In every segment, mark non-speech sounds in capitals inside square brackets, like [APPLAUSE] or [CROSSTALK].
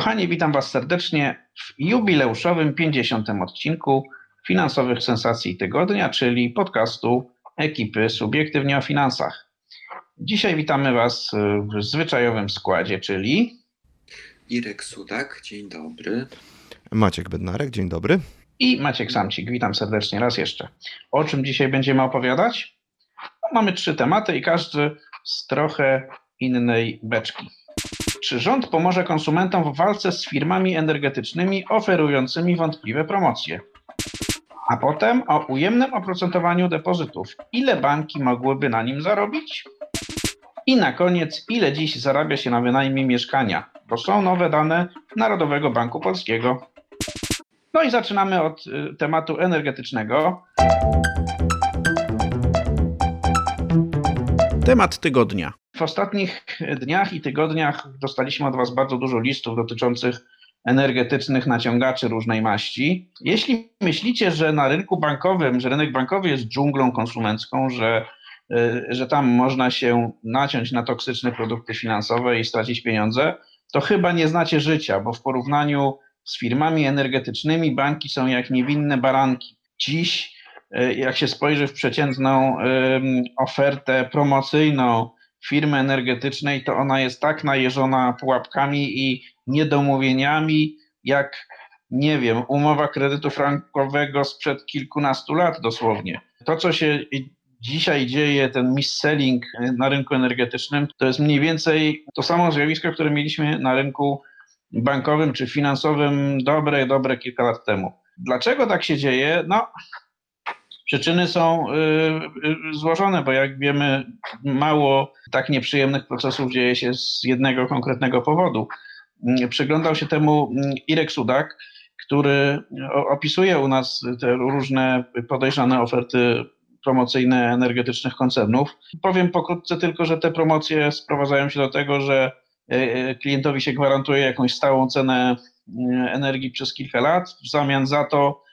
Kochani, witam Was serdecznie w jubileuszowym 50. odcinku Finansowych Sensacji Tygodnia, czyli podcastu ekipy Subiektywnie o Finansach. Dzisiaj witamy Was w zwyczajowym składzie, czyli Irek Sudak, dzień dobry. Maciek Bednarek, dzień dobry. I Maciek Samcik, witam serdecznie raz jeszcze. O czym dzisiaj będziemy opowiadać? No, mamy trzy tematy i każdy z trochę innej beczki. Czy rząd pomoże konsumentom w walce z firmami energetycznymi oferującymi wątpliwe promocje? A potem o ujemnym oprocentowaniu depozytów. Ile banki mogłyby na nim zarobić? I na koniec, ile dziś zarabia się na wynajmie mieszkania? Bo są nowe dane Narodowego Banku Polskiego. No i zaczynamy od y, tematu energetycznego. Temat tygodnia. W ostatnich dniach i tygodniach dostaliśmy od Was bardzo dużo listów dotyczących energetycznych naciągaczy różnej maści. Jeśli myślicie, że na rynku bankowym, że rynek bankowy jest dżunglą konsumencką, że, y, że tam można się naciąć na toksyczne produkty finansowe i stracić pieniądze, to chyba nie znacie życia, bo w porównaniu z firmami energetycznymi banki są jak niewinne baranki. Dziś, y, jak się spojrzy w przeciętną ofertę promocyjną, firmy energetycznej, to ona jest tak najeżona pułapkami i niedomówieniami, jak nie wiem, umowa kredytu frankowego sprzed kilkunastu lat dosłownie. To, co się dzisiaj dzieje, ten mis-selling na rynku energetycznym, to jest mniej więcej to samo zjawisko, które mieliśmy na rynku bankowym czy finansowym dobre, dobre kilka lat temu. Dlaczego tak się dzieje? No, Przyczyny są y, y, złożone, bo jak wiemy, mało tak nieprzyjemnych procesów dzieje się z jednego konkretnego powodu. Mm, przyglądał się temu mm, Irek Sudak, który opisuje u nas te różne podejrzane oferty promocyjne energetycznych koncernów. Powiem pokrótce tylko, że te promocje sprowadzają się do tego, że y, klientowi się gwarantuje jakąś stałą cenę energii przez kilka lat, w zamian za to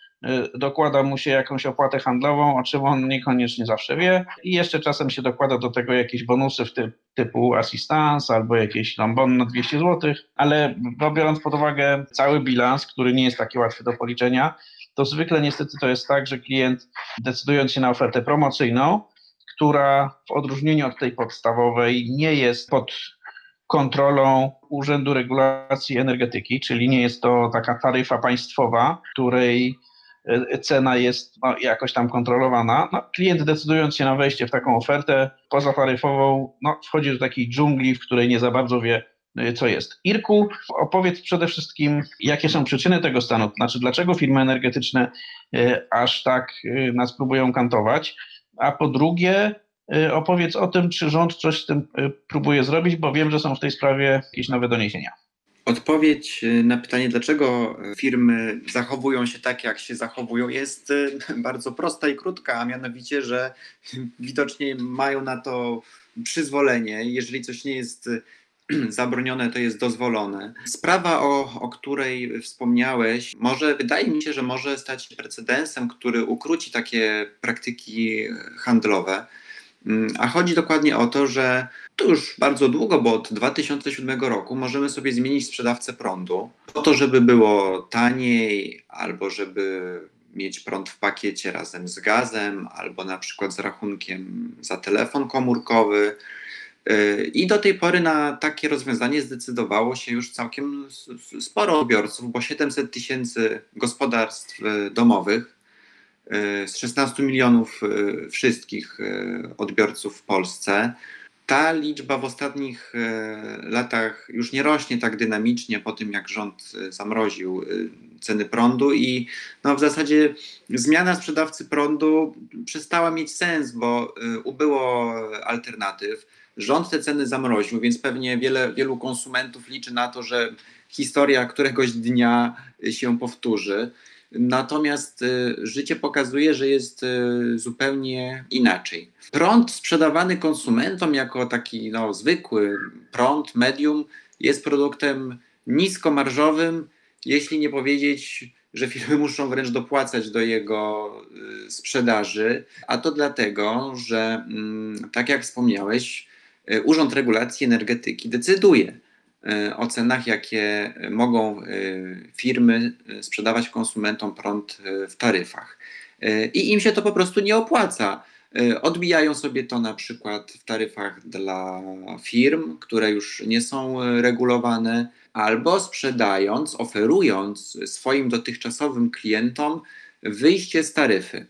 dokłada mu się jakąś opłatę handlową, o czym on niekoniecznie zawsze wie. I jeszcze czasem się dokłada do tego jakieś bonusy w typ, typu assistance albo jakieś tam bon na 200 zł, ale biorąc pod uwagę cały bilans, który nie jest taki łatwy do policzenia, to zwykle niestety to jest tak, że klient decydując się na ofertę promocyjną, która w odróżnieniu od tej podstawowej nie jest pod kontrolą Urzędu Regulacji Energetyki, czyli nie jest to taka taryfa państwowa, której cena jest no, jakoś tam kontrolowana. No, klient decydując się na wejście w taką ofertę pozataryfową, no, wchodzi do takiej dżungli, w której nie za bardzo wie, e, co jest. Irku, opowiedz przede wszystkim, jakie są przyczyny tego stanu, znaczy dlaczego firmy energetyczne e, aż tak nas próbują kantować, a po drugie, opowiedz o tym, czy rząd coś z tym próbuje zrobić, bo wiem, że są w tej sprawie jakieś nowe doniesienia. Odpowiedź y, na pytanie, dlaczego firmy zachowują się tak, jak się zachowują, jest y, bardzo prosta i krótka, a mianowicie, że [LAUGHS] widocznie mają na to przyzwolenie. Jeżeli coś nie jest y, [CLEARS THROAT] zabronione, to jest dozwolone. Sprawa, o, o której wspomniałeś, może wydaje mi się, że może stać się precedensem, który ukróci takie praktyki handlowe. Mm, a chodzi dokładnie o to, że to już bardzo długo, bo od 2007 roku możemy sobie zmienić sprzedawcę prądu po to, żeby było taniej albo żeby mieć prąd w pakiecie razem z gazem albo na przykład z rachunkiem za telefon komórkowy. Y, I do tej pory na takie rozwiązanie zdecydowało się już całkiem sporo odbiorców, bo 700 tysięcy gospodarstw y, domowych z 16 milionów wszystkich odbiorców w Polsce ta liczba w ostatnich e, latach już nie rośnie tak dynamicznie po tym, jak rząd e, zamroził e, ceny prądu i no w zasadzie zmiana sprzedawcy prądu przestała mieć sens, bo ubyło alternatyw. Rząd te ceny zamroził, więc pewnie wiele, wielu konsumentów liczy na to, że historia któregoś dnia się powtórzy. Natomiast życie pokazuje, że jest zupełnie inaczej. Prąd sprzedawany konsumentom jako taki no, zwykły prąd, medium, jest produktem niskomarżowym, jeśli nie powiedzieć, że firmy [LAUGHS] muszą wręcz dopłacać do jego y, sprzedaży, a to dlatego, że mm, tak jak wspomniałeś, y, Urząd Regulacji Energetyki decyduje y, o cenach, jakie mogą firmy sprzedawać konsumentom prąd w taryfach. I im się to po prostu nie opłaca. Odbijają sobie to na przykład w taryfach dla firm, które już nie są regulowane albo sprzedając, oferując swoim dotychczasowym klientom wyjście z taryfy.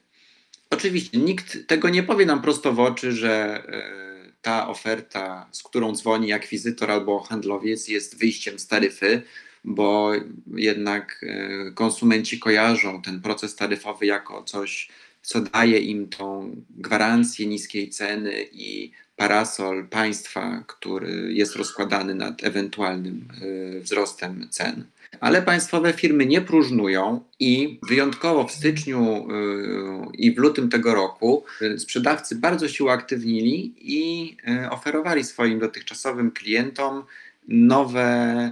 Oczywiście nikt tego nie powie nam prosto w oczy, że e, ta oferta, z którą dzwoni akwizytor albo handlowiec, jest wyjściem z taryfy, bo jednak e, konsumenci kojarzą ten proces taryfowy jako coś, co daje im tą gwarancję niskiej ceny i parasol państwa, który jest rozkładany nad ewentualnym y, wzrostem cen. Ale państwowe firmy nie próżnują i wyjątkowo w styczniu y, i w lutym tego roku y, sprzedawcy bardzo się uaktywnili i oferowali swoim dotychczasowym klientom nowe,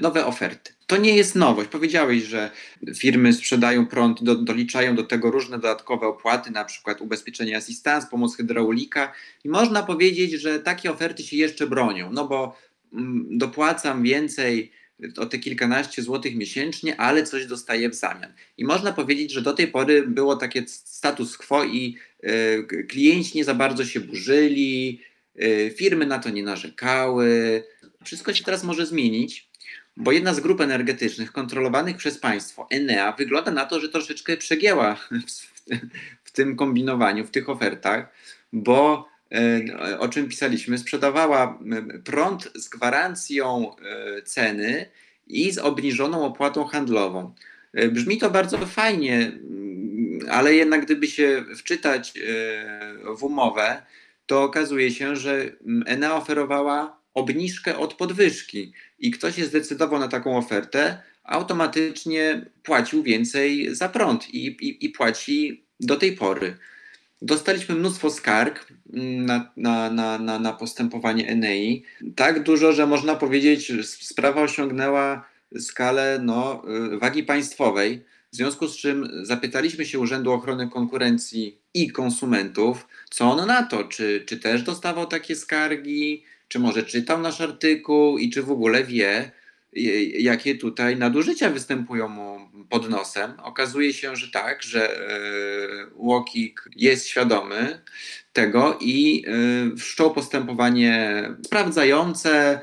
nowe oferty. To nie jest nowość. Powiedziałeś, że firmy sprzedają prąd, do, doliczają do tego różne dodatkowe opłaty, na przykład ubezpieczenie asystans, pomoc hydraulika i można powiedzieć, że takie oferty się jeszcze bronią, no bo mm, dopłacam więcej o te kilkanaście złotych miesięcznie, ale coś dostaję w zamian. I można powiedzieć, że do tej pory było takie status quo i y, klienci nie za bardzo się burzyli, y, firmy na to nie narzekały. Wszystko się teraz może zmienić, bo jedna z grup energetycznych kontrolowanych przez państwo, Enea, wygląda na to, że troszeczkę przegięła w, tym kombinowaniu, w tych ofertach, bo e, o czym pisaliśmy, sprzedawała prąd z gwarancją e, ceny i z obniżoną opłatą handlową. E, brzmi to bardzo fajnie, ale jednak gdyby się wczytać w umowę, to okazuje się, że Enea oferowała obniżkę od podwyżki i ktoś się zdecydował na taką ofertę, automatycznie płacił więcej za prąd i, i, i płaci do tej pory. Dostaliśmy mnóstwo skarg na, na, na, na, na postępowanie Enei. Tak dużo, że można powiedzieć, że sprawa osiągnęła skalę no, wagi państwowej. W związku z czym zapytaliśmy się Urzędu Ochrony Konkurencji i Konsumentów, co on na to, czy, czy też dostawał takie skargi, czy może czytał nasz artykuł i czy w ogóle wie, jakie tutaj nadużycia występują mu pod nosem. Okazuje się, że tak, że Łokik e, jest świadomy tego i e, wszczął postępowanie sprawdzające,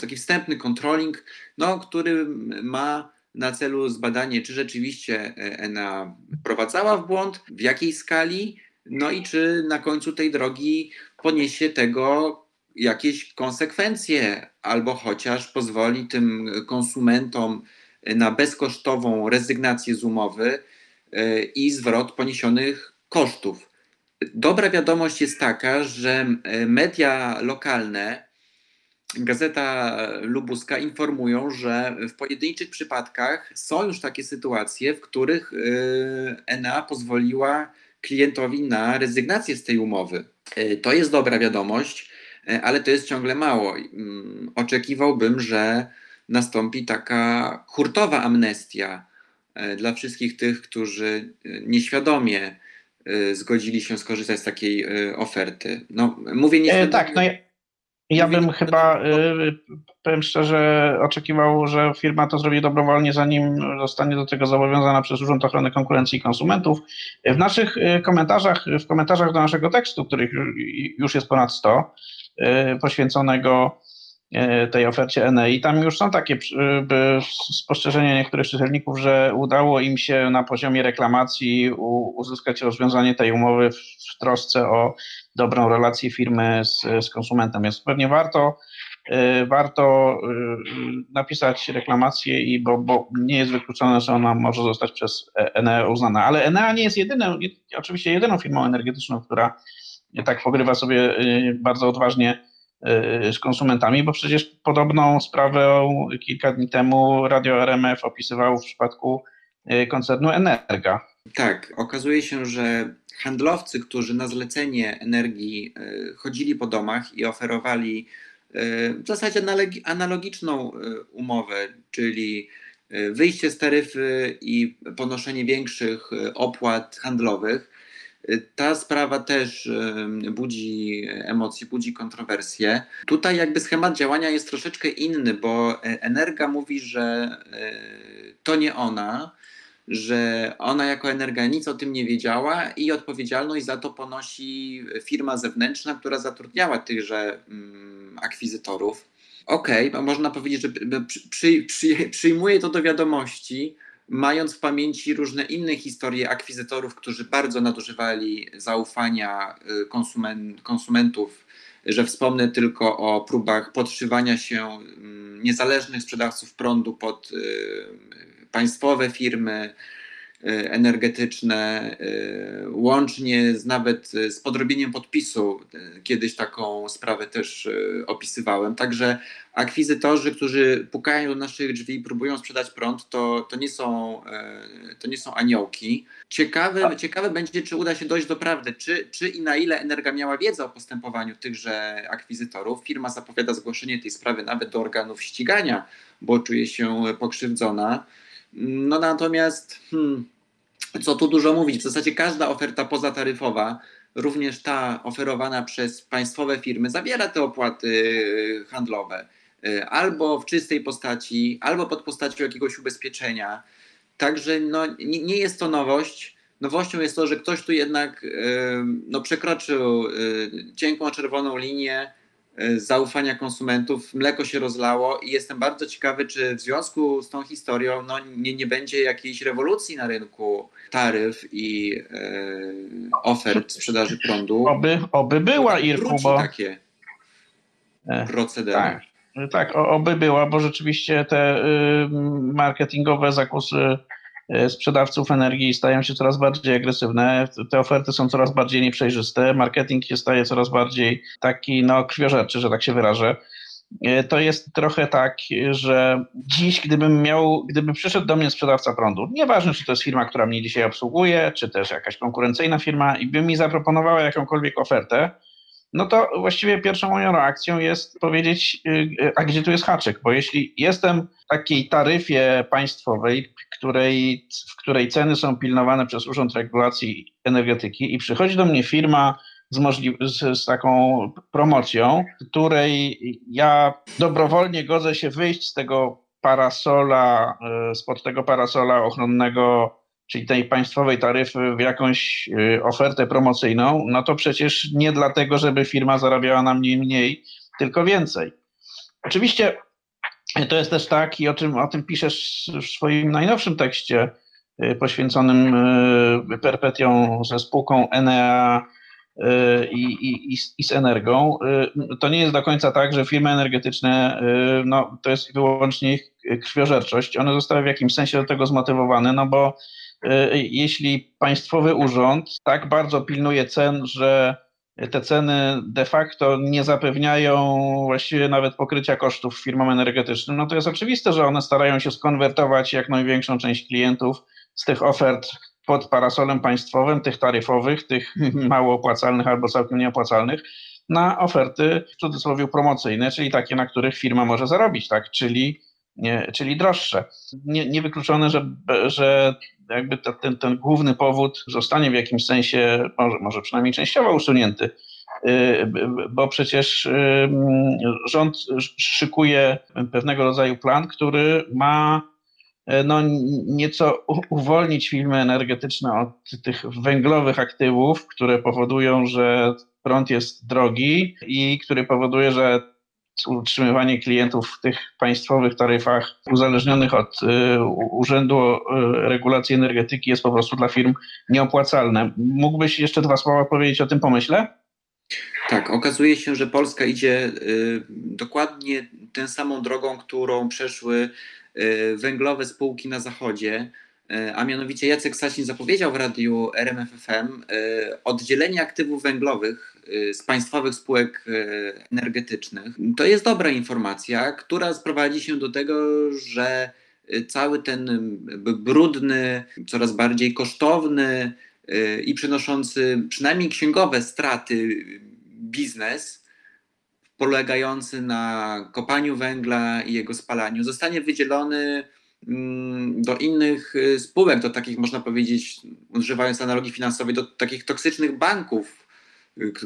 taki wstępny controlling, no, który ma na celu zbadanie, czy rzeczywiście ENA prowadzała w błąd, w jakiej skali, no i czy na końcu tej drogi poniesie tego jakieś konsekwencje, albo chociaż pozwoli tym konsumentom na bezkosztową rezygnację z umowy e, i zwrot poniesionych kosztów. Dobra wiadomość jest taka, że e, media lokalne, Gazeta Lubuska informują, że w pojedynczych przypadkach są już takie sytuacje, w których e, ENA pozwoliła klientowi na rezygnację z tej umowy. To jest dobra wiadomość. E, ale to jest ciągle mało. Mm, oczekiwałbym, że nastąpi taka hurtowa amnestia e, dla wszystkich tych, którzy e, nieświadomie zgodzili się skorzystać z takiej oferty. No, mówię nieświadomie. tak, no ja, ja bym chyba, powiem szczerze, oczekiwał, że firma to zrobi dobrowolnie, zanim zostanie do tego zobowiązana przez Urząd Ochrony Konkurencji i Konsumentów. W naszych komentarzach, w komentarzach do naszego tekstu, których już jest ponad 100, Y, poświęconego y, tej ofercie Enei. Tam już są takie y, spostrzeżenia niektórych czytelników, że udało im się na poziomie reklamacji uzyskać rozwiązanie tej umowy w trosce o dobrą relację firmy z, z konsumentem. Więc pewnie warto warto napisać reklamację, i bo, bo nie jest wykluczone, że ona może zostać przez Enea uznana. Ale Enea nie jest jedyną, oczywiście jedyną firmą energetyczną, która tak pogrywa sobie y, bardzo odważnie y, z konsumentami, bo przecież podobną sprawę kilka dni temu Radio RMF opisywało w przypadku koncernu Energa. Tak, okazuje się, że handlowcy, którzy na zlecenie energii chodzili po domach i oferowali w zasadzie analogiczną umowę, czyli wyjście z taryfy i ponoszenie większych opłat handlowych, ta sprawa też budzi emocje, budzi kontrowersje. Tutaj jakby schemat działania jest troszeczkę inny, bo Energa mówi, że e, to nie ona, że ona jako Energa nic o tym nie wiedziała i odpowiedzialność za to ponosi firma zewnętrzna, która zatrudniała tychże mm, akwizytorów. Okej, okay, można powiedzieć, że przy, przy, przyjmuje to do wiadomości, mając w pamięci różne inne historie akwizytorów, którzy bardzo nadużywali zaufania y, konsument, konsumentów, że wspomnę tylko o próbach podszywania się mm, niezależnych sprzedawców prądu pod y, państwowe firmy, energetyczne, y, łącznie z nawet y, z podrobieniem podpisu. Kiedyś taką sprawę też opisywałem. Także akwizytorzy, którzy pukają do naszych drzwi i próbują sprzedać prąd, to, to, nie, są, to nie są aniołki. Ciekawe, ciekawe będzie, czy uda się dojść do prawdy, czy, czy i na ile Energa miała wiedzę o postępowaniu tychże akwizytorów. Firma zapowiada zgłoszenie tej sprawy nawet do organów ścigania, bo czuje się pokrzywdzona. No natomiast, hmm, co tu dużo mówić, w zasadzie każda oferta pozataryfowa, również ta oferowana przez państwowe firmy, zawiera te opłaty handlowe. Y, albo w czystej postaci, albo pod postacią jakiegoś ubezpieczenia. Także no, nie, nie jest to nowość. Nowością jest to, że ktoś tu jednak y, no, przekroczył y, cienką czerwoną linię zaufania konsumentów, mleko się rozlało i jestem bardzo ciekawy, czy w związku z tą historią no, nie, nie będzie jakiejś rewolucji na rynku taryf i e, ofert sprzedaży prądu. Oby, oby była, Irku, bo... takie e, procedery. Tak, tak, oby była, bo rzeczywiście te y, marketingowe zakusy E, sprzedawców energii stają się coraz bardziej agresywne, te oferty są coraz bardziej nieprzejrzyste, marketing się staje coraz bardziej taki no, krwiożerczy, że tak się wyrażę. E, to jest trochę tak, że dziś, gdybym miał, gdyby przyszedł do mnie sprzedawca prądu, nieważne czy to jest firma, która mnie dzisiaj obsługuje, czy też jakaś konkurencyjna firma, i by mi zaproponowała jakąkolwiek ofertę, no to właściwie pierwszą moją reakcją jest powiedzieć, y, a gdzie tu jest haczyk? Bo jeśli jestem w takiej taryfie państwowej, której, w której ceny są pilnowane przez Urząd Regulacji Energetyki i przychodzi do mnie firma z, z, z taką promocją, której ja dobrowolnie godzę się wyjść z tego parasola, y, spod tego parasola ochronnego czyli tej państwowej taryfy w jakąś y, ofertę promocyjną, no to przecież nie dlatego, żeby firma zarabiała na mnie mniej, tylko więcej. Oczywiście to jest też tak i o czym, o tym piszesz w swoim najnowszym tekście y, poświęconym y, perpetią ze spółką Enea i, i, i, z Energą. To nie jest do końca tak, że firmy energetyczne, no, to jest wyłącznie ich krwiożerczość. One zostały w jakimś sensie do tego zmotywowane, no bo E, jeśli państwowy urząd tak bardzo pilnuje cen, że te ceny de facto nie zapewniają właściwie nawet pokrycia kosztów firmom energetycznym, no to jest oczywiste, że one starają się skonwertować jak największą część klientów z tych ofert pod parasolem państwowym, tych taryfowych, tych [LAUGHS] mało opłacalnych albo całkiem nieopłacalnych, na oferty w cudzysłowie promocyjne, czyli takie, na których firma może zarobić, tak? Czyli, czyli droższe. Nie, niewykluczone, że, że jakby ten, ten główny powód zostanie w jakimś sensie, może, może przynajmniej częściowo usunięty, y, bo przecież y, rząd szykuje pewnego rodzaju plan, który ma no, nieco uwolnić firmy energetyczne od tych węglowych aktywów, które powodują, że prąd jest drogi i który powoduje, że utrzymywanie klientów w tych państwowych taryfach uzależnionych od y, Urzędu y, Regulacji Energetyki jest po prostu dla firm nieopłacalne. Mógłbyś jeszcze dwa słowa powiedzieć o tym pomyśle? Tak, okazuje się, że Polska idzie y, dokładnie tę samą drogą, którą przeszły węglowe spółki na zachodzie a mianowicie Jacek Sasin zapowiedział w radiu RMFFM oddzielenie aktywów węglowych z państwowych spółek y, energetycznych. To jest dobra informacja, która sprowadzi się do tego, że cały ten brudny, coraz bardziej kosztowny i przynoszący przynajmniej księgowe straty biznes, polegający na kopaniu węgla i jego spalaniu, zostanie wydzielony mm, do innych spółek, do takich można powiedzieć, używając analogii finansowej, do takich toksycznych banków,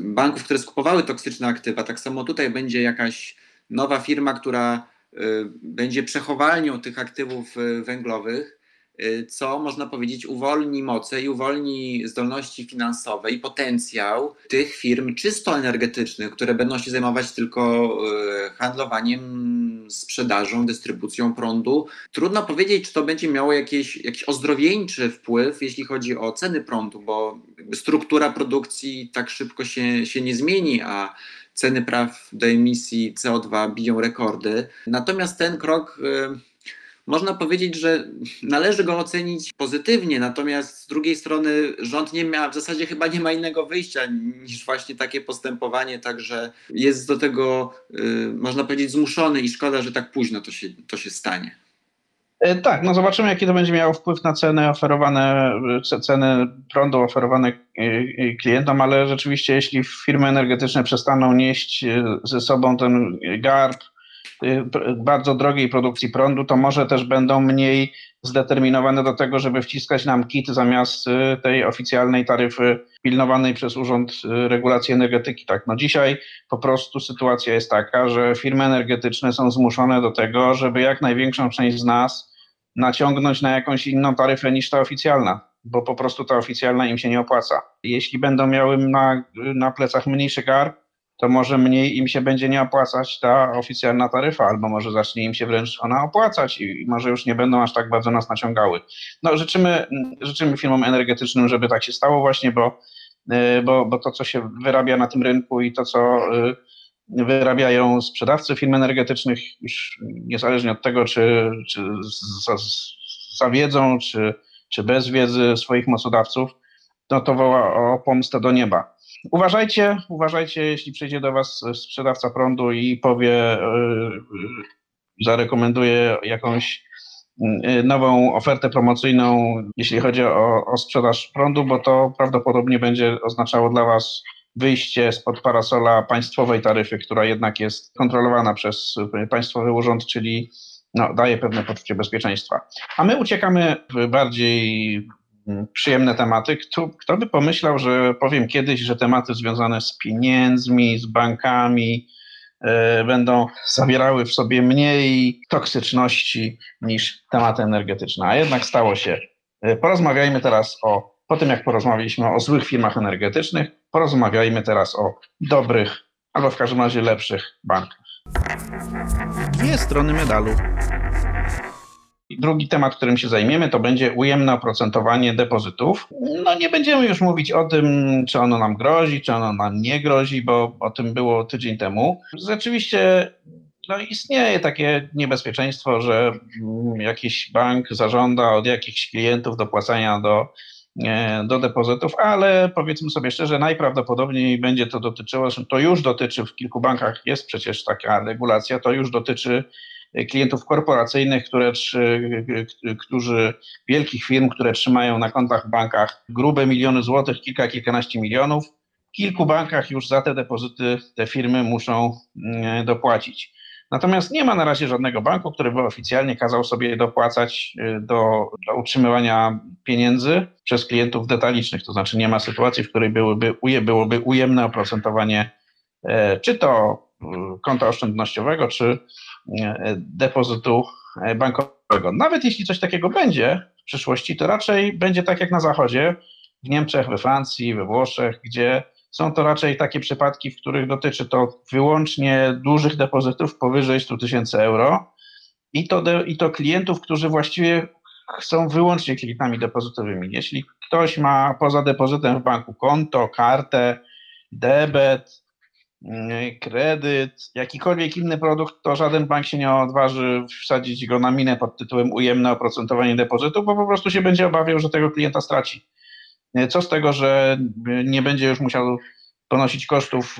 banków, które skupowały toksyczne aktywa. Tak samo tutaj będzie jakaś nowa firma, która y, będzie przechowalnią tych aktywów y, węglowych, co można powiedzieć uwolni moce i uwolni zdolności finansowe i potencjał tych firm czysto energetycznych, które będą się zajmować tylko handlowaniem, sprzedażą, dystrybucją prądu. Trudno powiedzieć, czy to będzie miało jakieś, jakiś ozdrowieńczy wpływ, jeśli chodzi o ceny prądu, bo struktura produkcji tak szybko się, się nie zmieni, a ceny praw do emisji CO2 biją rekordy. Natomiast ten krok y, można powiedzieć, że należy go ocenić pozytywnie, natomiast z drugiej strony rząd nie ma, w zasadzie chyba nie ma innego wyjścia niż właśnie takie postępowanie, także jest do tego, y, można powiedzieć, zmuszony i szkoda, że tak późno to się, to się stanie. E, tak, no zobaczymy, jaki to będzie miało wpływ na ceny oferowane, ceny prądu oferowane e, e, klientom, ale rzeczywiście, jeśli firmy energetyczne przestaną nieść ze sobą ten garb bardzo drogiej produkcji prądu, to może też będą mniej zdeterminowane do tego, żeby wciskać nam kit zamiast tej oficjalnej taryfy pilnowanej przez Urząd Regulacji Energetyki. Tak, no dzisiaj po prostu sytuacja jest taka, że firmy energetyczne są zmuszone do tego, żeby jak największą część z nas naciągnąć na jakąś inną taryfę niż ta oficjalna, bo po prostu ta oficjalna im się nie opłaca. Jeśli będą miały na, na plecach mniejszy gar, to może mniej im się będzie nie opłacać ta oficjalna taryfa, albo może zacznie im się wręcz ona opłacać i może już nie będą aż tak bardzo nas naciągały. No, życzymy, życzymy firmom energetycznym, żeby tak się stało właśnie, bo, y, bo, bo to, co się wyrabia na tym rynku i to, co y, wyrabiają sprzedawcy firm energetycznych, już niezależnie od tego, czy, czy za, za wiedzą, czy, czy bez wiedzy swoich mocodawców, no to woła o pomstę do nieba. Uważajcie, uważajcie, jeśli przyjdzie do Was sprzedawca prądu i powie, yy, zarekomenduje jakąś yy, nową ofertę promocyjną, jeśli chodzi o, o sprzedaż prądu, bo to prawdopodobnie będzie oznaczało dla Was wyjście spod parasola państwowej taryfy, która jednak jest kontrolowana przez państwowy urząd, czyli no, daje pewne poczucie bezpieczeństwa. A my uciekamy w bardziej przyjemne tematy. Kto, kto by pomyślał, że powiem kiedyś, że tematy związane z pieniędzmi, z bankami, e, będą zawierały w sobie mniej toksyczności niż tematy energetyczne. A jednak stało się. E, porozmawiajmy teraz o po tym, jak porozmawialiśmy o złych firmach energetycznych, porozmawiajmy teraz o dobrych, albo w każdym razie lepszych bankach. Dwie strony medalu. Drugi temat, którym się zajmiemy, to będzie ujemne oprocentowanie depozytów. No nie będziemy już mówić o tym, czy ono nam grozi, czy ono nam nie grozi, bo o tym było tydzień temu. Rzeczywiście no, istnieje takie niebezpieczeństwo, że jakiś bank zażąda od jakichś klientów dopłacania do E, do depozytów, ale powiedzmy sobie szczerze, najprawdopodobniej będzie to dotyczyło, to już dotyczy w kilku bankach, jest przecież taka regulacja, to już dotyczy klientów korporacyjnych, które, którzy, wielkich firm, które trzymają na kontach w bankach grube miliony złotych, kilka, kilkanaście milionów. W kilku bankach już za te depozyty te firmy muszą mm, dopłacić. Natomiast nie ma na razie żadnego banku, który by oficjalnie kazał sobie dopłacać y, do, do utrzymywania pieniędzy przez klientów detalicznych. To znaczy nie ma sytuacji, w której byłyby, byłoby ujemne oprocentowanie e, czy to y, konta oszczędnościowego, czy depozytu e, bankowego. Nawet jeśli coś takiego będzie w przyszłości, to raczej będzie tak jak na Zachodzie, w Niemczech, we Francji, we Włoszech, gdzie są to raczej takie przypadki, w których dotyczy to wyłącznie dużych depozytów powyżej 100 tysięcy euro i to, de, i to klientów, którzy właściwie są wyłącznie klientami depozytowymi. Jeśli ktoś ma poza depozytem w banku konto, kartę, debet, kredyt, jakikolwiek inny produkt, to żaden bank się nie odważy wsadzić go na minę pod tytułem ujemne oprocentowanie depozytu, bo po prostu się będzie obawiał, że tego klienta straci. Co z tego, że nie będzie już musiał ponosić kosztów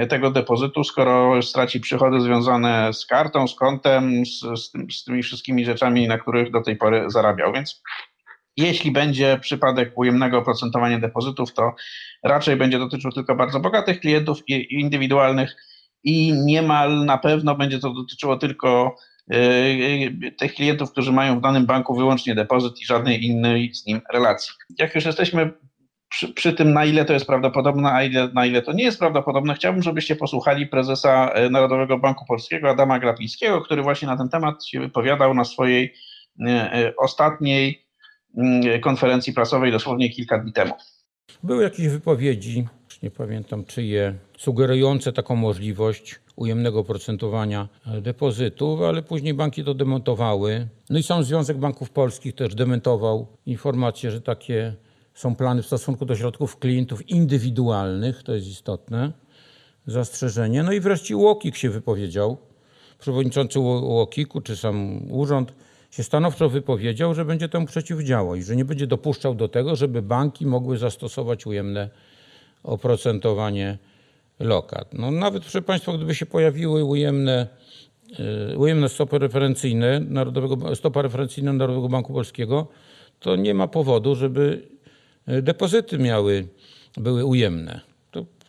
y, tego depozytu, skoro straci przychody związane z kartą, z kontem, z, z, z tymi wszystkimi rzeczami, na których do tej pory zarabiał. Więc jeśli będzie przypadek ujemnego oprocentowania depozytów, to raczej będzie dotyczył tylko bardzo bogatych klientów indywidualnych i niemal na pewno będzie to dotyczyło tylko y, tych klientów, którzy mają w danym banku wyłącznie depozyt i żadnej innej z nim relacji. Jak już jesteśmy przy, przy, tym, na ile to jest prawdopodobne, a ile, na ile to nie jest prawdopodobne, chciałbym, żebyście posłuchali prezesa e, Narodowego Banku Polskiego Adama Glapińskiego, który właśnie na ten temat się wypowiadał na swojej e, e, ostatniej konferencji prasowej dosłownie kilka dni temu. Były jakieś wypowiedzi, nie pamiętam czyje, sugerujące taką możliwość ujemnego procentowania depozytów, ale później banki to demontowały. No i sam Związek Banków Polskich też dementował informację, że takie są plany w stosunku do środków klientów indywidualnych, to jest istotne zastrzeżenie. No i wreszcie UOKiK się wypowiedział. Przewodniczący UOKiK-u czy sam urząd się stanowczo wypowiedział, że będzie temu przeciwdziałał i że nie będzie dopuszczał do tego, żeby banki mogły zastosować ujemne oprocentowanie lokat. No nawet proszę Państwa, gdyby się pojawiły ujemne, y, ujemne stopy referencyjne Narodowego, stopa referencyjna Narodowego Banku Polskiego, to nie ma powodu, żeby E, depozyty miały, były ujemne.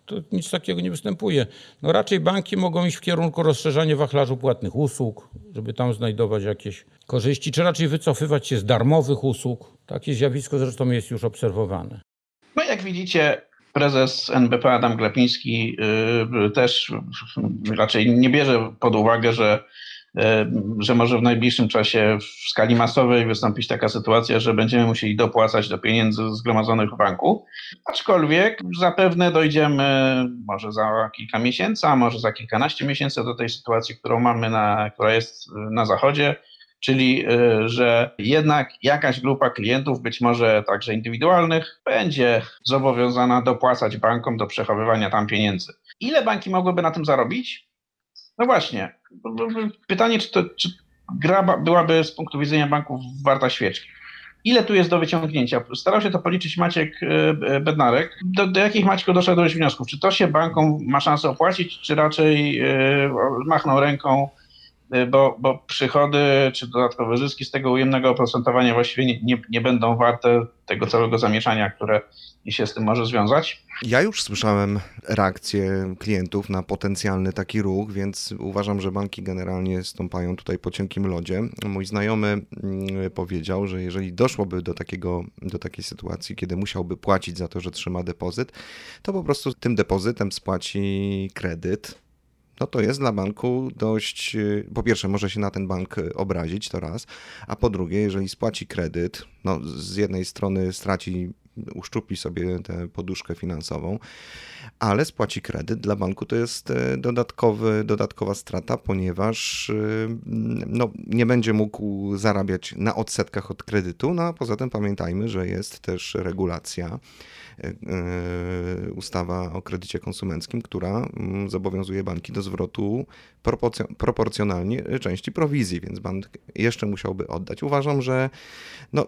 To, nic takiego nie występuje. No raczej banki mogą iść w kierunku rozszerzania wachlarzu płatnych usług, żeby tam znajdować jakieś korzyści, czy raczej wycofywać się z darmowych usług. Takie zjawisko zresztą jest już obserwowane. No jak widzicie, prezes NBP Adam Glepiński yy, też raczej nie bierze pod uwagę, że że może w najbliższym czasie w skali masowej wystąpić taka sytuacja, że będziemy musieli dopłacać do pieniędzy zgromadzonych w banku. Aczkolwiek zapewne dojdziemy może za kilka miesięcy, a może za kilkanaście miesięcy do tej sytuacji, którą mamy, na, która jest na zachodzie, czyli e, że jednak jakaś grupa klientów, być może także indywidualnych, będzie zobowiązana dopłacać bankom do przechowywania tam pieniędzy. Ile banki mogłyby na tym zarobić? No właśnie. Pytanie, czy, to, czy gra byłaby z punktu widzenia banków warta świeczki? Ile tu jest do wyciągnięcia? Starał się to policzyć Maciek e, e, Bednarek. Do, do jakich Maćku doszedłeś wniosków? Czy to się bankom ma szansę opłacić, czy raczej e, machną ręką, bo, bo przychody czy dodatkowe zyski z tego ujemnego oprocentowania właściwie nie, nie, nie będą warte tego całego zamieszania, które się z tym może związać. Ja już słyszałem reakcję klientów na potencjalny taki ruch, więc uważam, że banki generalnie stąpają tutaj po cienkim lodzie. Mój znajomy mm, powiedział, że jeżeli doszłoby do, takiego, do takiej sytuacji, kiedy musiałby płacić za to, że trzyma depozyt, to po prostu tym depozytem spłaci kredyt, no to jest dla banku dość, po pierwsze może się na ten bank obrazić, to raz, a po drugie, jeżeli spłaci kredyt, no z jednej strony straci uszczupi sobie tę poduszkę finansową, ale spłaci kredyt. Dla banku to jest e, dodatkowy, dodatkowa strata, ponieważ no, nie będzie mógł zarabiać na odsetkach od kredytu. No a poza tym pamiętajmy, że jest też regulacja ustawa o kredycie konsumenckim, która mm, zobowiązuje banki do zwrotu proporcjonalnie części prowizji, więc bank jeszcze musiałby oddać. Uważam, że no,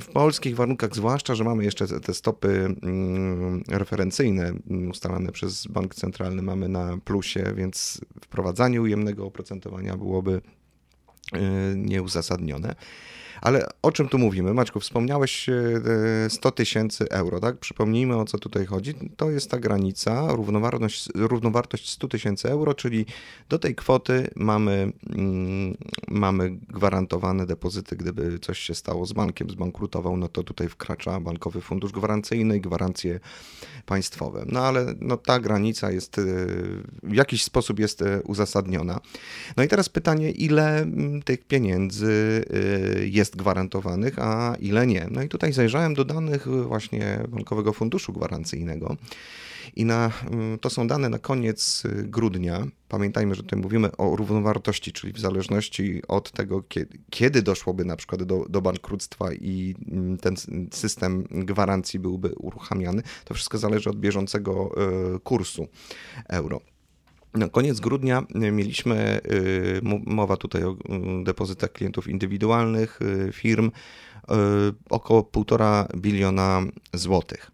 w polskich warunkach, zwłaszcza, że mamy jeszcze te stopy mm, referencyjne ustalane przez bank centralny, mamy na plusie, więc wprowadzanie ujemnego oprocentowania byłoby e, nieuzasadnione. Ale o czym tu mówimy? Maćku, wspomniałeś 100 e, tysięcy euro, tak? Przypomnijmy o co tutaj chodzi. To jest ta granica, równowartość, równowartość 100 tysięcy euro, czyli do tej kwoty mamy, mm, mamy gwarantowane depozyty. Gdyby coś się stało z bankiem, zbankrutował, no to tutaj wkracza Bankowy Fundusz Gwarancyjny i gwarancje państwowe. No ale no, ta granica jest e, w jakiś sposób jest e, uzasadniona. No i teraz pytanie, ile mm, tych pieniędzy jest jest gwarantowanych, a ile nie. No i tutaj zajrzałem do danych właśnie Bankowego Funduszu Gwarancyjnego i na, mm, to są dane na koniec grudnia. Pamiętajmy, że tutaj mówimy o równowartości, czyli w zależności od tego, kiedy, kiedy doszłoby na przykład do, do bankructwa i mm, ten system gwarancji byłby uruchamiany, to wszystko zależy od bieżącego e, kursu euro. Na koniec grudnia mieliśmy, e, mowa tutaj o e, depozytach klientów indywidualnych, firm, około 1,5 biliona złotych.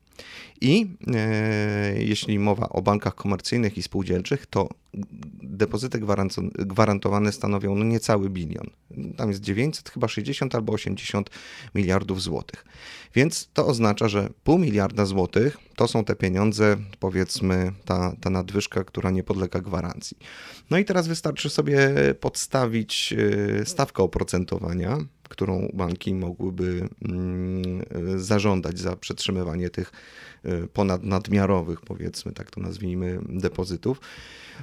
I e, jeśli mowa o bankach komercyjnych i spółdzielczych, to depozyty gwarantowane stanowią no niecały bilion. Tam jest 900, chyba 60 albo 80 miliardów złotych. Więc to oznacza, że pół miliarda złotych to są te pieniądze, powiedzmy, ta, ta nadwyżka, która nie podlega gwarancji. No i teraz wystarczy sobie podstawić e, stawkę oprocentowania, którą banki mogłyby mm, zażądać za przetrzymywanie tych e, ponadnadmiarowych, powiedzmy, tak to nazwijmy, depozytów.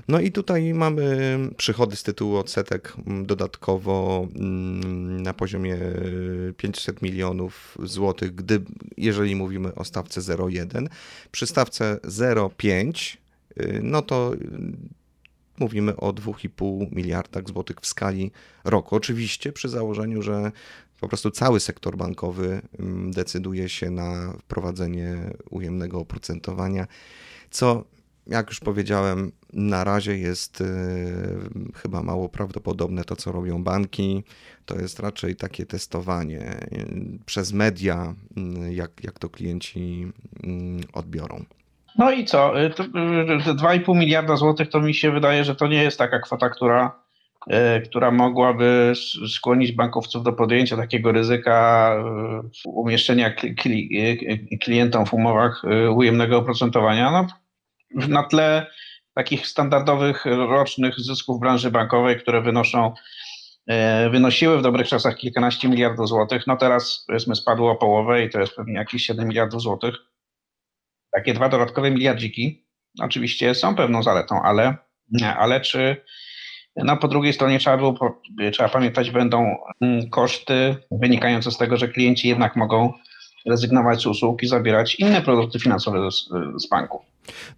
No i tutaj mamy przychody z tytułu odsetek mm, dodatkowo mm, na poziomie 500 milionów złotych, gdy, jeżeli mówimy o stawce 0,1. Przy stawce 0,5 y, no to mówimy o 2,5 miliardach złotych w skali roku. Oczywiście przy założeniu, że po prostu cały sektor bankowy mm, decyduje się na wprowadzenie ujemnego oprocentowania, co jak już powiedziałem, na razie jest y, chyba mało prawdopodobne to, co robią banki. To jest raczej takie testowanie y, przez media, y, jak, jak to klienci odbiorą. No i co? Te 2,5 miliarda złotych to mi się wydaje, że to nie jest taka kwota, która, która mogłaby skłonić bankowców do podjęcia takiego ryzyka umieszczenia klientom w umowach ujemnego oprocentowania. No, na tle takich standardowych rocznych zysków branży bankowej, które wynoszą, e, wynosiły w dobrych czasach kilkanaście miliardów złotych, no teraz powiedzmy spadło o połowę i to jest pewnie jakieś 7 miliardów złotych. Takie dwa dodatkowe miliardziki oczywiście są pewną zaletą, ale, ale czy no po drugiej stronie trzeba, było, trzeba pamiętać, będą mm, koszty wynikające z tego, że klienci jednak mogą rezygnować z usług i zabierać inne produkty finansowe z, z.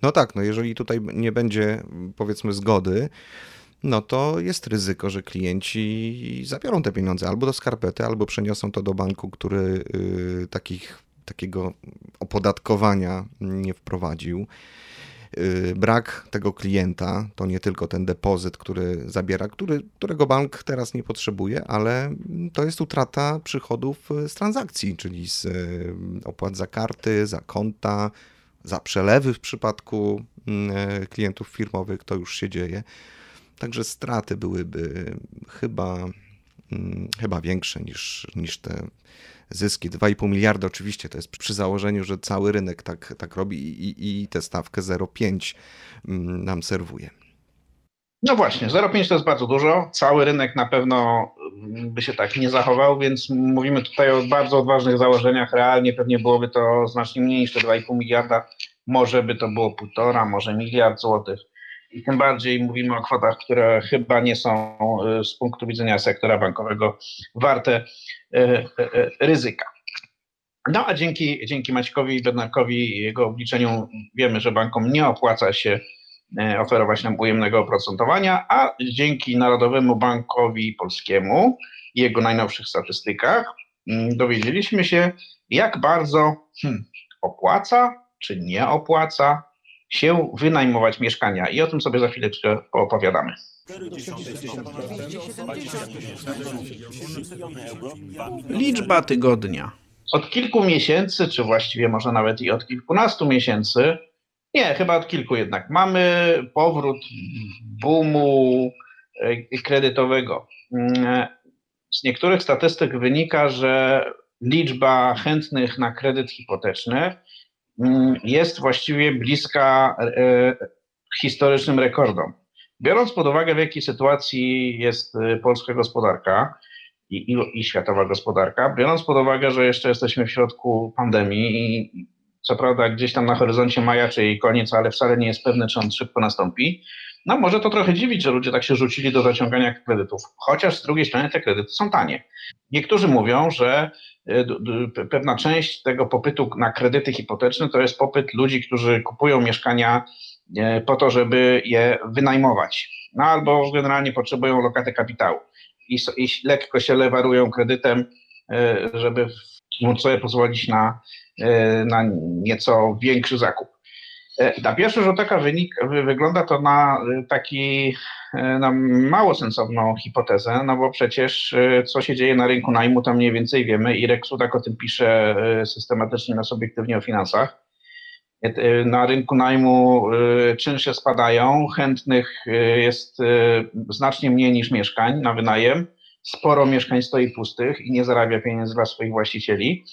No tak, no jeżeli tutaj nie będzie powiedzmy zgody, no to jest ryzyko, że klienci zabiorą te pieniądze albo do skarpety, albo przeniosą to do banku, który y, takich, takiego opodatkowania nie wprowadził. Y, brak tego klienta to nie tylko ten depozyt, który zabiera, który, którego bank teraz nie potrzebuje, ale to jest utrata przychodów z transakcji, czyli z y, opłat za karty, za konta, za przelewy w przypadku klientów firmowych, to już się dzieje. Także straty byłyby chyba, mm, chyba większe niż, niż te zyski. 2,5 miliarda oczywiście to jest przy założeniu, że cały rynek tak, tak robi i, i tę stawkę 0,5 mm, nam serwuje. No właśnie, 0,5 to jest bardzo dużo. Cały rynek na pewno by się tak nie zachował, więc mówimy tutaj o bardzo odważnych założeniach. Realnie pewnie byłoby to znacznie mniej niż te 2,5 miliarda. Może by to było półtora, może miliard złotych. I tym bardziej mówimy o kwotach, które chyba nie są y, z punktu widzenia sektora bankowego warte y, y, ryzyka. No a dzięki, dzięki Maćkowi Bednarkowi i jego obliczeniu wiemy, że bankom nie opłaca się E, oferować nam ujemnego oprocentowania, a dzięki Narodowemu Bankowi Polskiemu i jego najnowszych statystykach mm, dowiedzieliśmy się, jak bardzo hmm, opłaca czy nie opłaca się wynajmować mieszkania. I o tym sobie za chwileczkę poopowiadamy. Liczba tygodnia. Od kilku miesięcy, czy właściwie może nawet i od kilkunastu miesięcy, nie, chyba od kilku jednak. Mamy powrót boomu e, kredytowego. Mm, z niektórych statystyk wynika, że liczba chętnych na kredyt hipoteczny jest właściwie bliska e, historycznym rekordom. Biorąc pod uwagę, w jakiej sytuacji jest e, polska gospodarka i, i, i światowa gospodarka, biorąc pod uwagę, że jeszcze jesteśmy w środku pandemii i co prawda gdzieś tam na horyzoncie majaczy jej koniec, ale wcale nie jest pewne, czy on szybko nastąpi. No może to trochę dziwić, że ludzie tak się rzucili do zaciągania kredytów, chociaż z drugiej strony te kredyty są tanie. Niektórzy mówią, że y, pewna część tego popytu na kredyty hipoteczne to jest popyt ludzi, którzy kupują mieszkania y, po to, żeby je wynajmować, no albo generalnie potrzebują lokaty kapitału i, i lekko się lewarują kredytem, y, żeby móc sobie pozwolić na E, na nieco większy zakup. E, na pierwszy rzut oka wynik, wygląda to na e, taki na mało sensowną hipotezę, no bo przecież co się dzieje na rynku najmu, to mniej więcej wiemy i Rex tak o tym pisze systematycznie na obiektywnie o finansach. Na rynku najmu czynsze spadają, chętnych jest znacznie mniej niż mieszkań na wynajem. Sporo mieszkań stoi pustych i nie zarabia pieniędzy dla swoich właścicieli.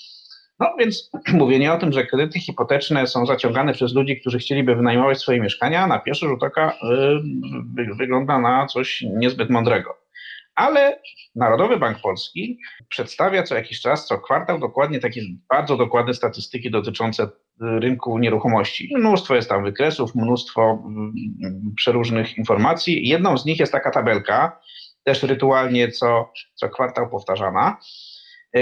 No więc [CLEARS THROAT] mówienie o tym, że kredyty hipoteczne są zaciągane przez ludzi, którzy chcieliby wynajmować swoje mieszkania, na pierwszy rzut oka y, wygląda na coś niezbyt mądrego. Ale Narodowy Bank Polski przedstawia co jakiś czas, co kwartał dokładnie takie bardzo dokładne statystyki dotyczące rynku nieruchomości. Mnóstwo jest tam wykresów, mnóstwo mm, przeróżnych informacji. Jedną z nich jest taka tabelka, też rytualnie co, co kwartał powtarzana,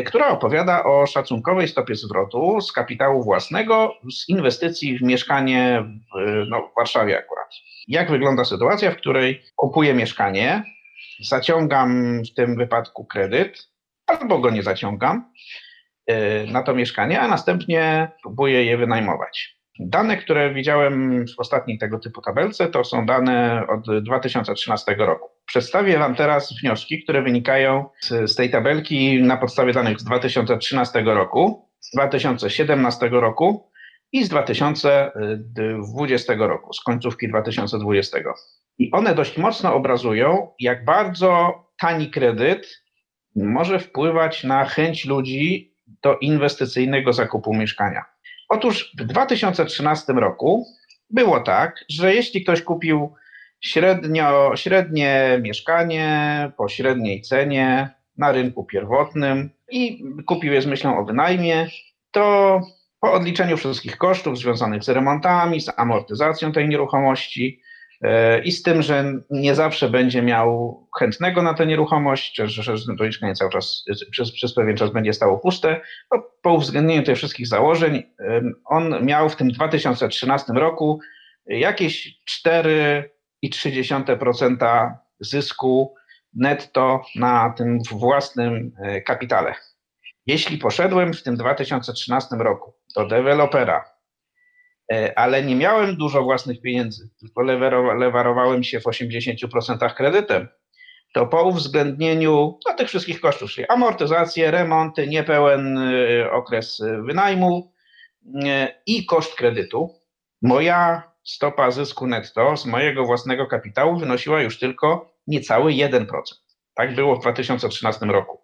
która opowiada o szacunkowej stopie zwrotu z kapitału własnego z inwestycji w mieszkanie w, no, w Warszawie akurat. Jak wygląda sytuacja, w której kupuję mieszkanie, zaciągam w tym wypadku kredyt, albo go nie zaciągam e, na to mieszkanie, a następnie próbuję je wynajmować. Dane, które widziałem w ostatniej tego typu tabelce, to są dane od 2013 roku. Przedstawię Wam teraz wnioski, które wynikają z, z tej tabelki na podstawie danych z 2013 roku, z 2017 roku i z 2020 roku, z końcówki 2020. I one dość mocno obrazują, jak bardzo tani kredyt może wpływać na chęć ludzi do inwestycyjnego zakupu mieszkania. Otóż w 2013 roku było tak, że jeśli ktoś kupił średnio, średnie mieszkanie po średniej cenie na rynku pierwotnym i kupił je z myślą o wynajmie, to po odliczeniu wszystkich kosztów związanych z remontami, z amortyzacją tej nieruchomości, i z tym, że nie zawsze będzie miał chętnego na tę nieruchomość, że, że to mieszkanie cały czas przez, przez pewien czas będzie stało puste. No, po uwzględnieniu tych wszystkich założeń, on miał w tym 2013 roku jakieś 4,3% zysku netto na tym własnym e, kapitale. Jeśli poszedłem w tym 2013 roku do dewelopera E, ale nie miałem dużo własnych pieniędzy, tylko lewarowałem się w 80% kredytem, to po uwzględnieniu no, tych wszystkich kosztów, czyli amortyzacje, remonty, niepełen e, okres wynajmu e, i koszt kredytu, moja stopa zysku netto z mojego własnego kapitału wynosiła już tylko niecały 1%. Tak było w 2013 roku.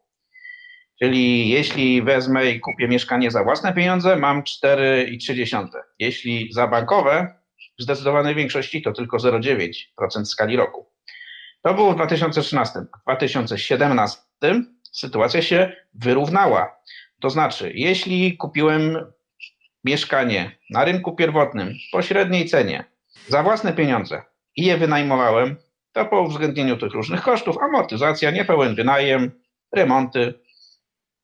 Czyli jeśli wezmę i kupię mieszkanie za własne pieniądze, mam 4,3. Jeśli za bankowe, w zdecydowanej większości to tylko 0,9% skali roku. To było w 2013. W 2017 sytuacja się wyrównała. To znaczy, jeśli kupiłem mieszkanie na rynku pierwotnym po średniej cenie za własne pieniądze i je wynajmowałem, to po uwzględnieniu tych różnych kosztów, amortyzacja, niepełen wynajem, remonty,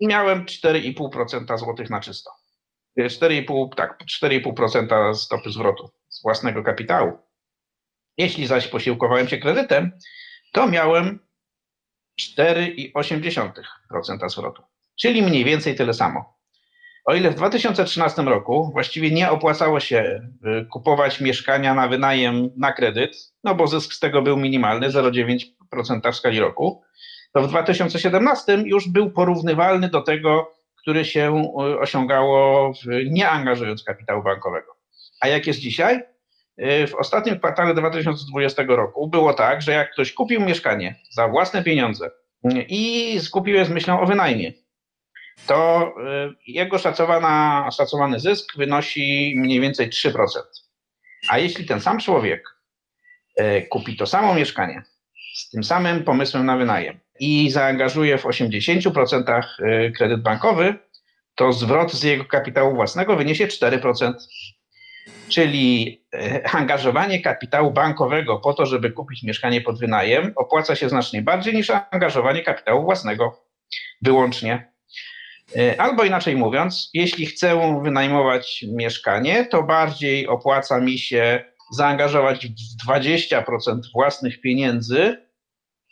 i miałem 4,5% złotych na czysto. 4,5, tak, 4,5% stopy zwrotu z własnego kapitału. Jeśli zaś posiłkowałem się kredytem, to miałem 4,8% zwrotu, czyli mniej więcej tyle samo. O ile w 2013 roku właściwie nie opłacało się y, kupować mieszkania na wynajem na kredyt, no bo zysk z tego był minimalny, 0,9% w skali roku, to w 2017 już był porównywalny do tego, który się e, osiągało nie angażując kapitału bankowego. A jak jest dzisiaj? E, w ostatnim kwartale 2020 roku było tak, że jak ktoś kupił mieszkanie za własne pieniądze i skupił je z myślą o wynajmie, to e, jego szacowana, szacowany zysk wynosi mniej więcej 3%. A jeśli ten sam człowiek kupi to samo mieszkanie z tym samym pomysłem na wynajem i zaangażuje w 80% y, kredyt bankowy, to zwrot z jego kapitału własnego wyniesie 4%. Czyli y, angażowanie kapitału bankowego po to, żeby kupić mieszkanie pod wynajem, opłaca się znacznie bardziej niż angażowanie kapitału własnego wyłącznie. Y, albo inaczej mówiąc, jeśli chcę wynajmować mieszkanie, to bardziej opłaca mi się zaangażować w 20% własnych pieniędzy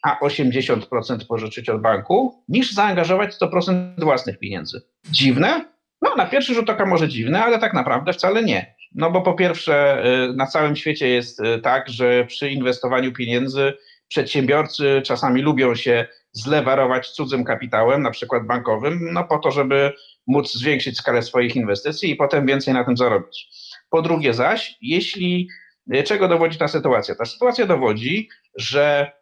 a 80% pożyczyć od banku, niż zaangażować 100% własnych pieniędzy. Dziwne? No, na pierwszy rzut oka może dziwne, ale tak naprawdę wcale nie. No bo po pierwsze, y, na całym świecie jest y, tak, że przy inwestowaniu pieniędzy przedsiębiorcy czasami lubią się zlewarować cudzym kapitałem, na przykład bankowym, no po to, żeby móc zwiększyć skalę swoich inwestycji i potem więcej na tym zarobić. Po drugie zaś, jeśli czego dowodzi ta sytuacja? Ta sytuacja dowodzi, że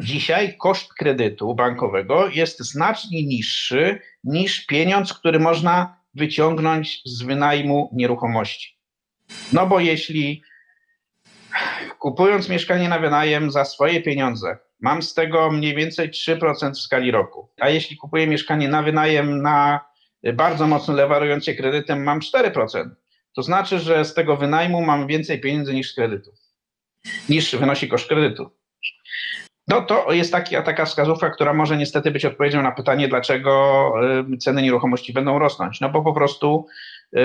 dzisiaj koszt kredytu bankowego jest znacznie niższy niż pieniądz, który można wyciągnąć z wynajmu nieruchomości. No bo jeśli kupując mieszkanie na wynajem za swoje pieniądze, mam z tego mniej więcej 3% w skali roku, a jeśli kupuję mieszkanie na wynajem na bardzo mocno lewarujące kredytem, mam 4%, to znaczy, że z tego wynajmu mam więcej pieniędzy niż z kredytu, niż wynosi koszt kredytu. No to jest taki, taka wskazówka, która może niestety być odpowiedzią na pytanie, dlaczego y, ceny nieruchomości będą rosnąć. No bo po prostu y,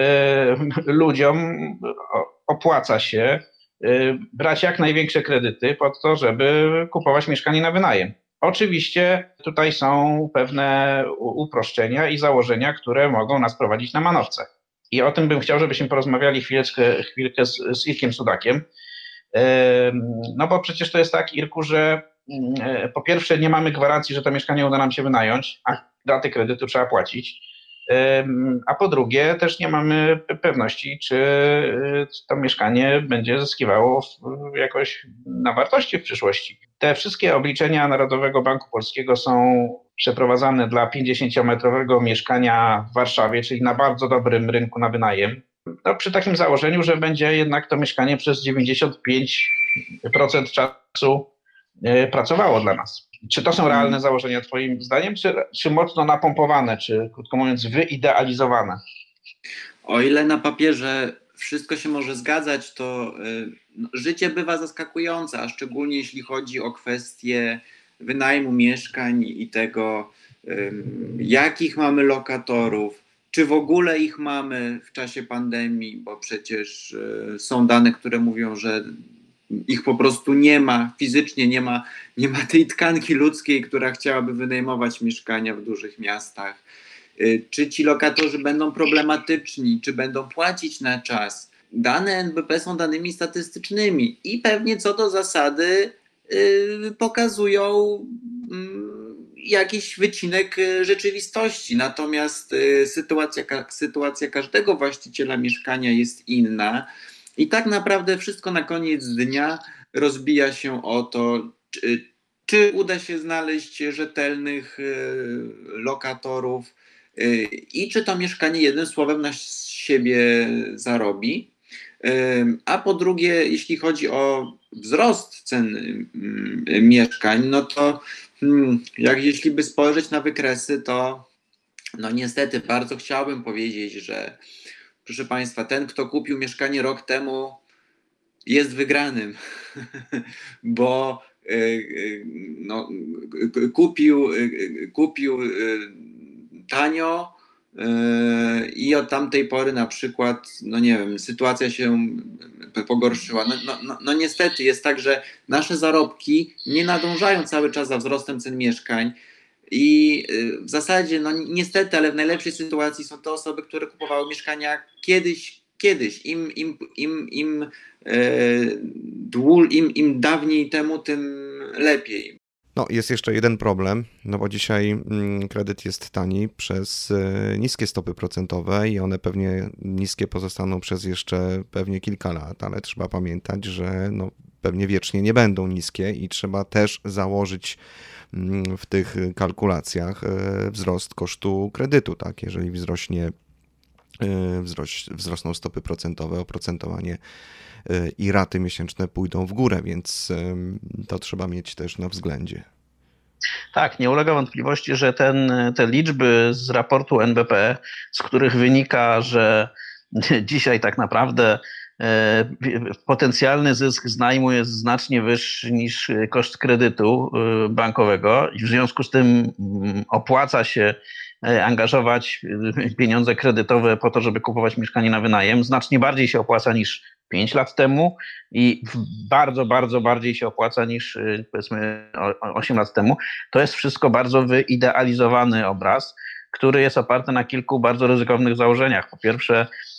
ludziom opłaca się y, brać jak największe kredyty po to, żeby kupować mieszkanie na wynajem. Oczywiście tutaj są pewne uproszczenia i założenia, które mogą nas prowadzić na manowce. I o tym bym chciał, żebyśmy porozmawiali chwileczkę, chwilkę z, z Irkiem Sudakiem. No bo przecież to jest tak, Irku, że po pierwsze nie mamy gwarancji, że to mieszkanie uda nam się wynająć, a daty kredytu trzeba płacić. A po drugie, też nie mamy pewności, czy to mieszkanie będzie zyskiwało jakoś na wartości w przyszłości. Te wszystkie obliczenia Narodowego Banku Polskiego są przeprowadzane dla 50-metrowego mieszkania w Warszawie, czyli na bardzo dobrym rynku na wynajem. No, przy takim założeniu, że będzie jednak to mieszkanie przez 95% czasu e, pracowało dla nas. Czy to są realne założenia Twoim zdaniem, czy, czy mocno napompowane, czy krótko mówiąc wyidealizowane? O ile na papierze wszystko się może zgadzać, to y, życie bywa zaskakujące, a szczególnie jeśli chodzi o kwestie wynajmu mieszkań i tego, jakich mamy lokatorów, czy w ogóle ich mamy w czasie pandemii, bo przecież y, są dane, które mówią, że ich po prostu nie ma, fizycznie nie ma, nie ma tej tkanki ludzkiej, która chciałaby wynajmować mieszkania w dużych miastach. Y, czy ci lokatorzy będą problematyczni, czy będą płacić na czas? Dane NBP są danymi statystycznymi i pewnie co do zasady yy, pokazują yy, jakiś wycinek y, rzeczywistości. Natomiast yy, sytuacja, sytuacja każdego właściciela mieszkania jest inna i tak naprawdę wszystko na koniec dnia rozbija się o to, czy, czy uda się znaleźć rzetelnych y, lokatorów y, i czy to mieszkanie jednym słowem na siebie zarobi. Y, a po drugie, jeśli chodzi o wzrost cen mieszkań, no to hmm, jak jeśli by spojrzeć na wykresy, to no niestety bardzo chciałbym powiedzieć, że proszę Państwa, ten, kto kupił mieszkanie rok temu, jest wygranym, [LAUGHS] bo e, e, no, kupił, e, kupił tanio i od tamtej pory na przykład, no nie wiem, sytuacja się pogorszyła. No, no, no, no niestety jest tak, że nasze zarobki nie nadążają cały czas za wzrostem cen mieszkań. I y, w zasadzie, no niestety, ale w najlepszej sytuacji są to osoby, które kupowały mieszkania kiedyś, kiedyś. Im, im, im, im, e, im, im dawniej temu, tym lepiej. No, jest jeszcze jeden problem, no bo dzisiaj mm, kredyt jest tani przez e, niskie stopy procentowe i one pewnie niskie pozostaną przez jeszcze pewnie kilka lat, ale trzeba pamiętać, że no, pewnie wiecznie nie będą niskie i trzeba też założyć w tych kalkulacjach e, wzrost kosztu kredytu, tak? Jeżeli wzrośnie, e, wzroś, wzrosną stopy procentowe, oprocentowanie e, i raty miesięczne pójdą w górę, więc to trzeba mieć też na względzie. Tak, nie ulega wątpliwości, że ten, te liczby z raportu NBP, z których wynika, że [LAUGHS] dzisiaj tak naprawdę potencjalny zysk z najmu jest znacznie wyższy niż koszt kredytu e, bankowego i w związku z tym mm, opłaca się e, angażować pieniądze kredytowe po to, żeby kupować mieszkanie na wynajem. Znacznie bardziej się opłaca niż 5 lat temu i bardzo, bardzo bardziej się opłaca niż powiedzmy 8 lat temu. To jest wszystko bardzo wyidealizowany obraz, który jest oparty na kilku bardzo ryzykownych założeniach. Po pierwsze, E,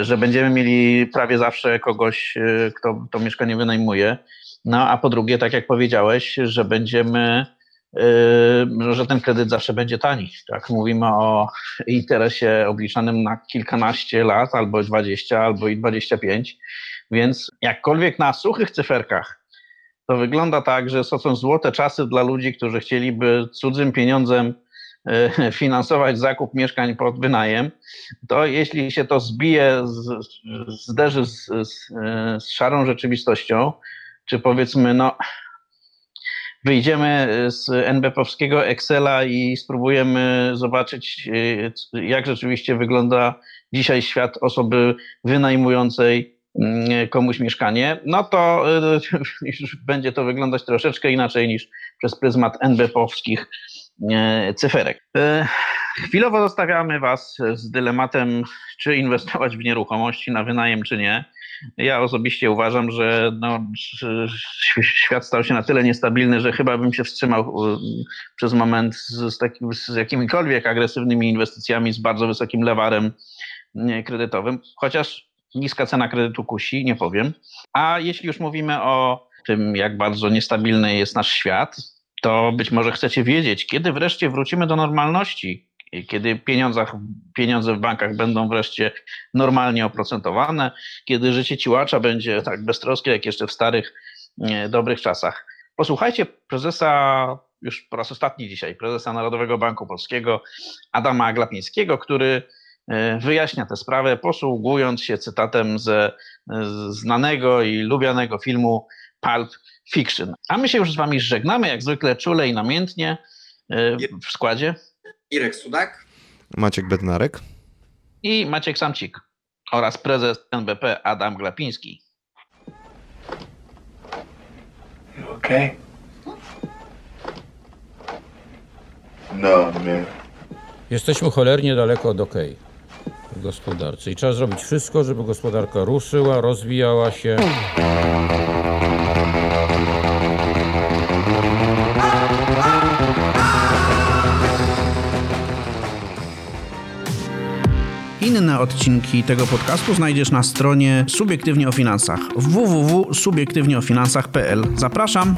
że będziemy mieli prawie zawsze kogoś, e, kto to mieszkanie wynajmuje. No a po drugie, tak jak powiedziałeś, że będziemy że ten kredyt zawsze będzie tani. Tak? Mówimy o interesie obliczanym na kilkanaście lat, albo 20, albo i 25, więc jakkolwiek na suchych cyferkach to wygląda tak, że to są złote czasy dla ludzi, którzy chcieliby cudzym pieniądzem e, [LAUGHS] finansować zakup mieszkań pod wynajem, to jeśli się to zbije, z, zderzy z, z, z szarą rzeczywistością, czy powiedzmy, no, wyjdziemy z NBP-owskiego Excela i spróbujemy zobaczyć, e, jak rzeczywiście wygląda dzisiaj świat osoby wynajmującej mm, komuś mieszkanie, no to e, [LAUGHS] już będzie to wyglądać troszeczkę inaczej niż przez pryzmat NBP-owskich e, cyferek. Chwilowo zostawiamy Was z dylematem, czy inwestować w nieruchomości na wynajem, czy nie. Ja osobiście uważam, że no, świat stał się na tyle niestabilny, że chyba bym się wstrzymał przez moment z, takim, z jakimikolwiek agresywnymi inwestycjami, z bardzo wysokim lewarem kredytowym, chociaż niska cena kredytu kusi, nie powiem. A jeśli już mówimy o tym, jak bardzo niestabilny jest nasz świat, to być może chcecie wiedzieć, kiedy wreszcie wrócimy do normalności, kiedy pieniądze w bankach będą wreszcie normalnie oprocentowane, kiedy życie ciłacza będzie tak beztroskie, jak jeszcze w starych, dobrych czasach. Posłuchajcie prezesa, już po raz ostatni dzisiaj, prezesa Narodowego Banku Polskiego Adama Glapińskiego, który e, wyjaśnia tę sprawę, posługując się cytatem ze znanego i lubianego filmu Pulp Fiction. A my się już z Wami żegnamy, jak zwykle czule i namiętnie e, w składzie. Irek Sudak, Maciek Bednarek i Maciek Samcik oraz prezes NBP Adam Glapiński. Okay. No, man. Jesteśmy cholernie daleko od OK w gospodarce i trzeba zrobić wszystko, żeby gospodarka ruszyła, rozwijała się. Inne odcinki tego podcastu znajdziesz na stronie Subiektywnie o Finansach www.subiektywnieofinansach.pl. Zapraszam!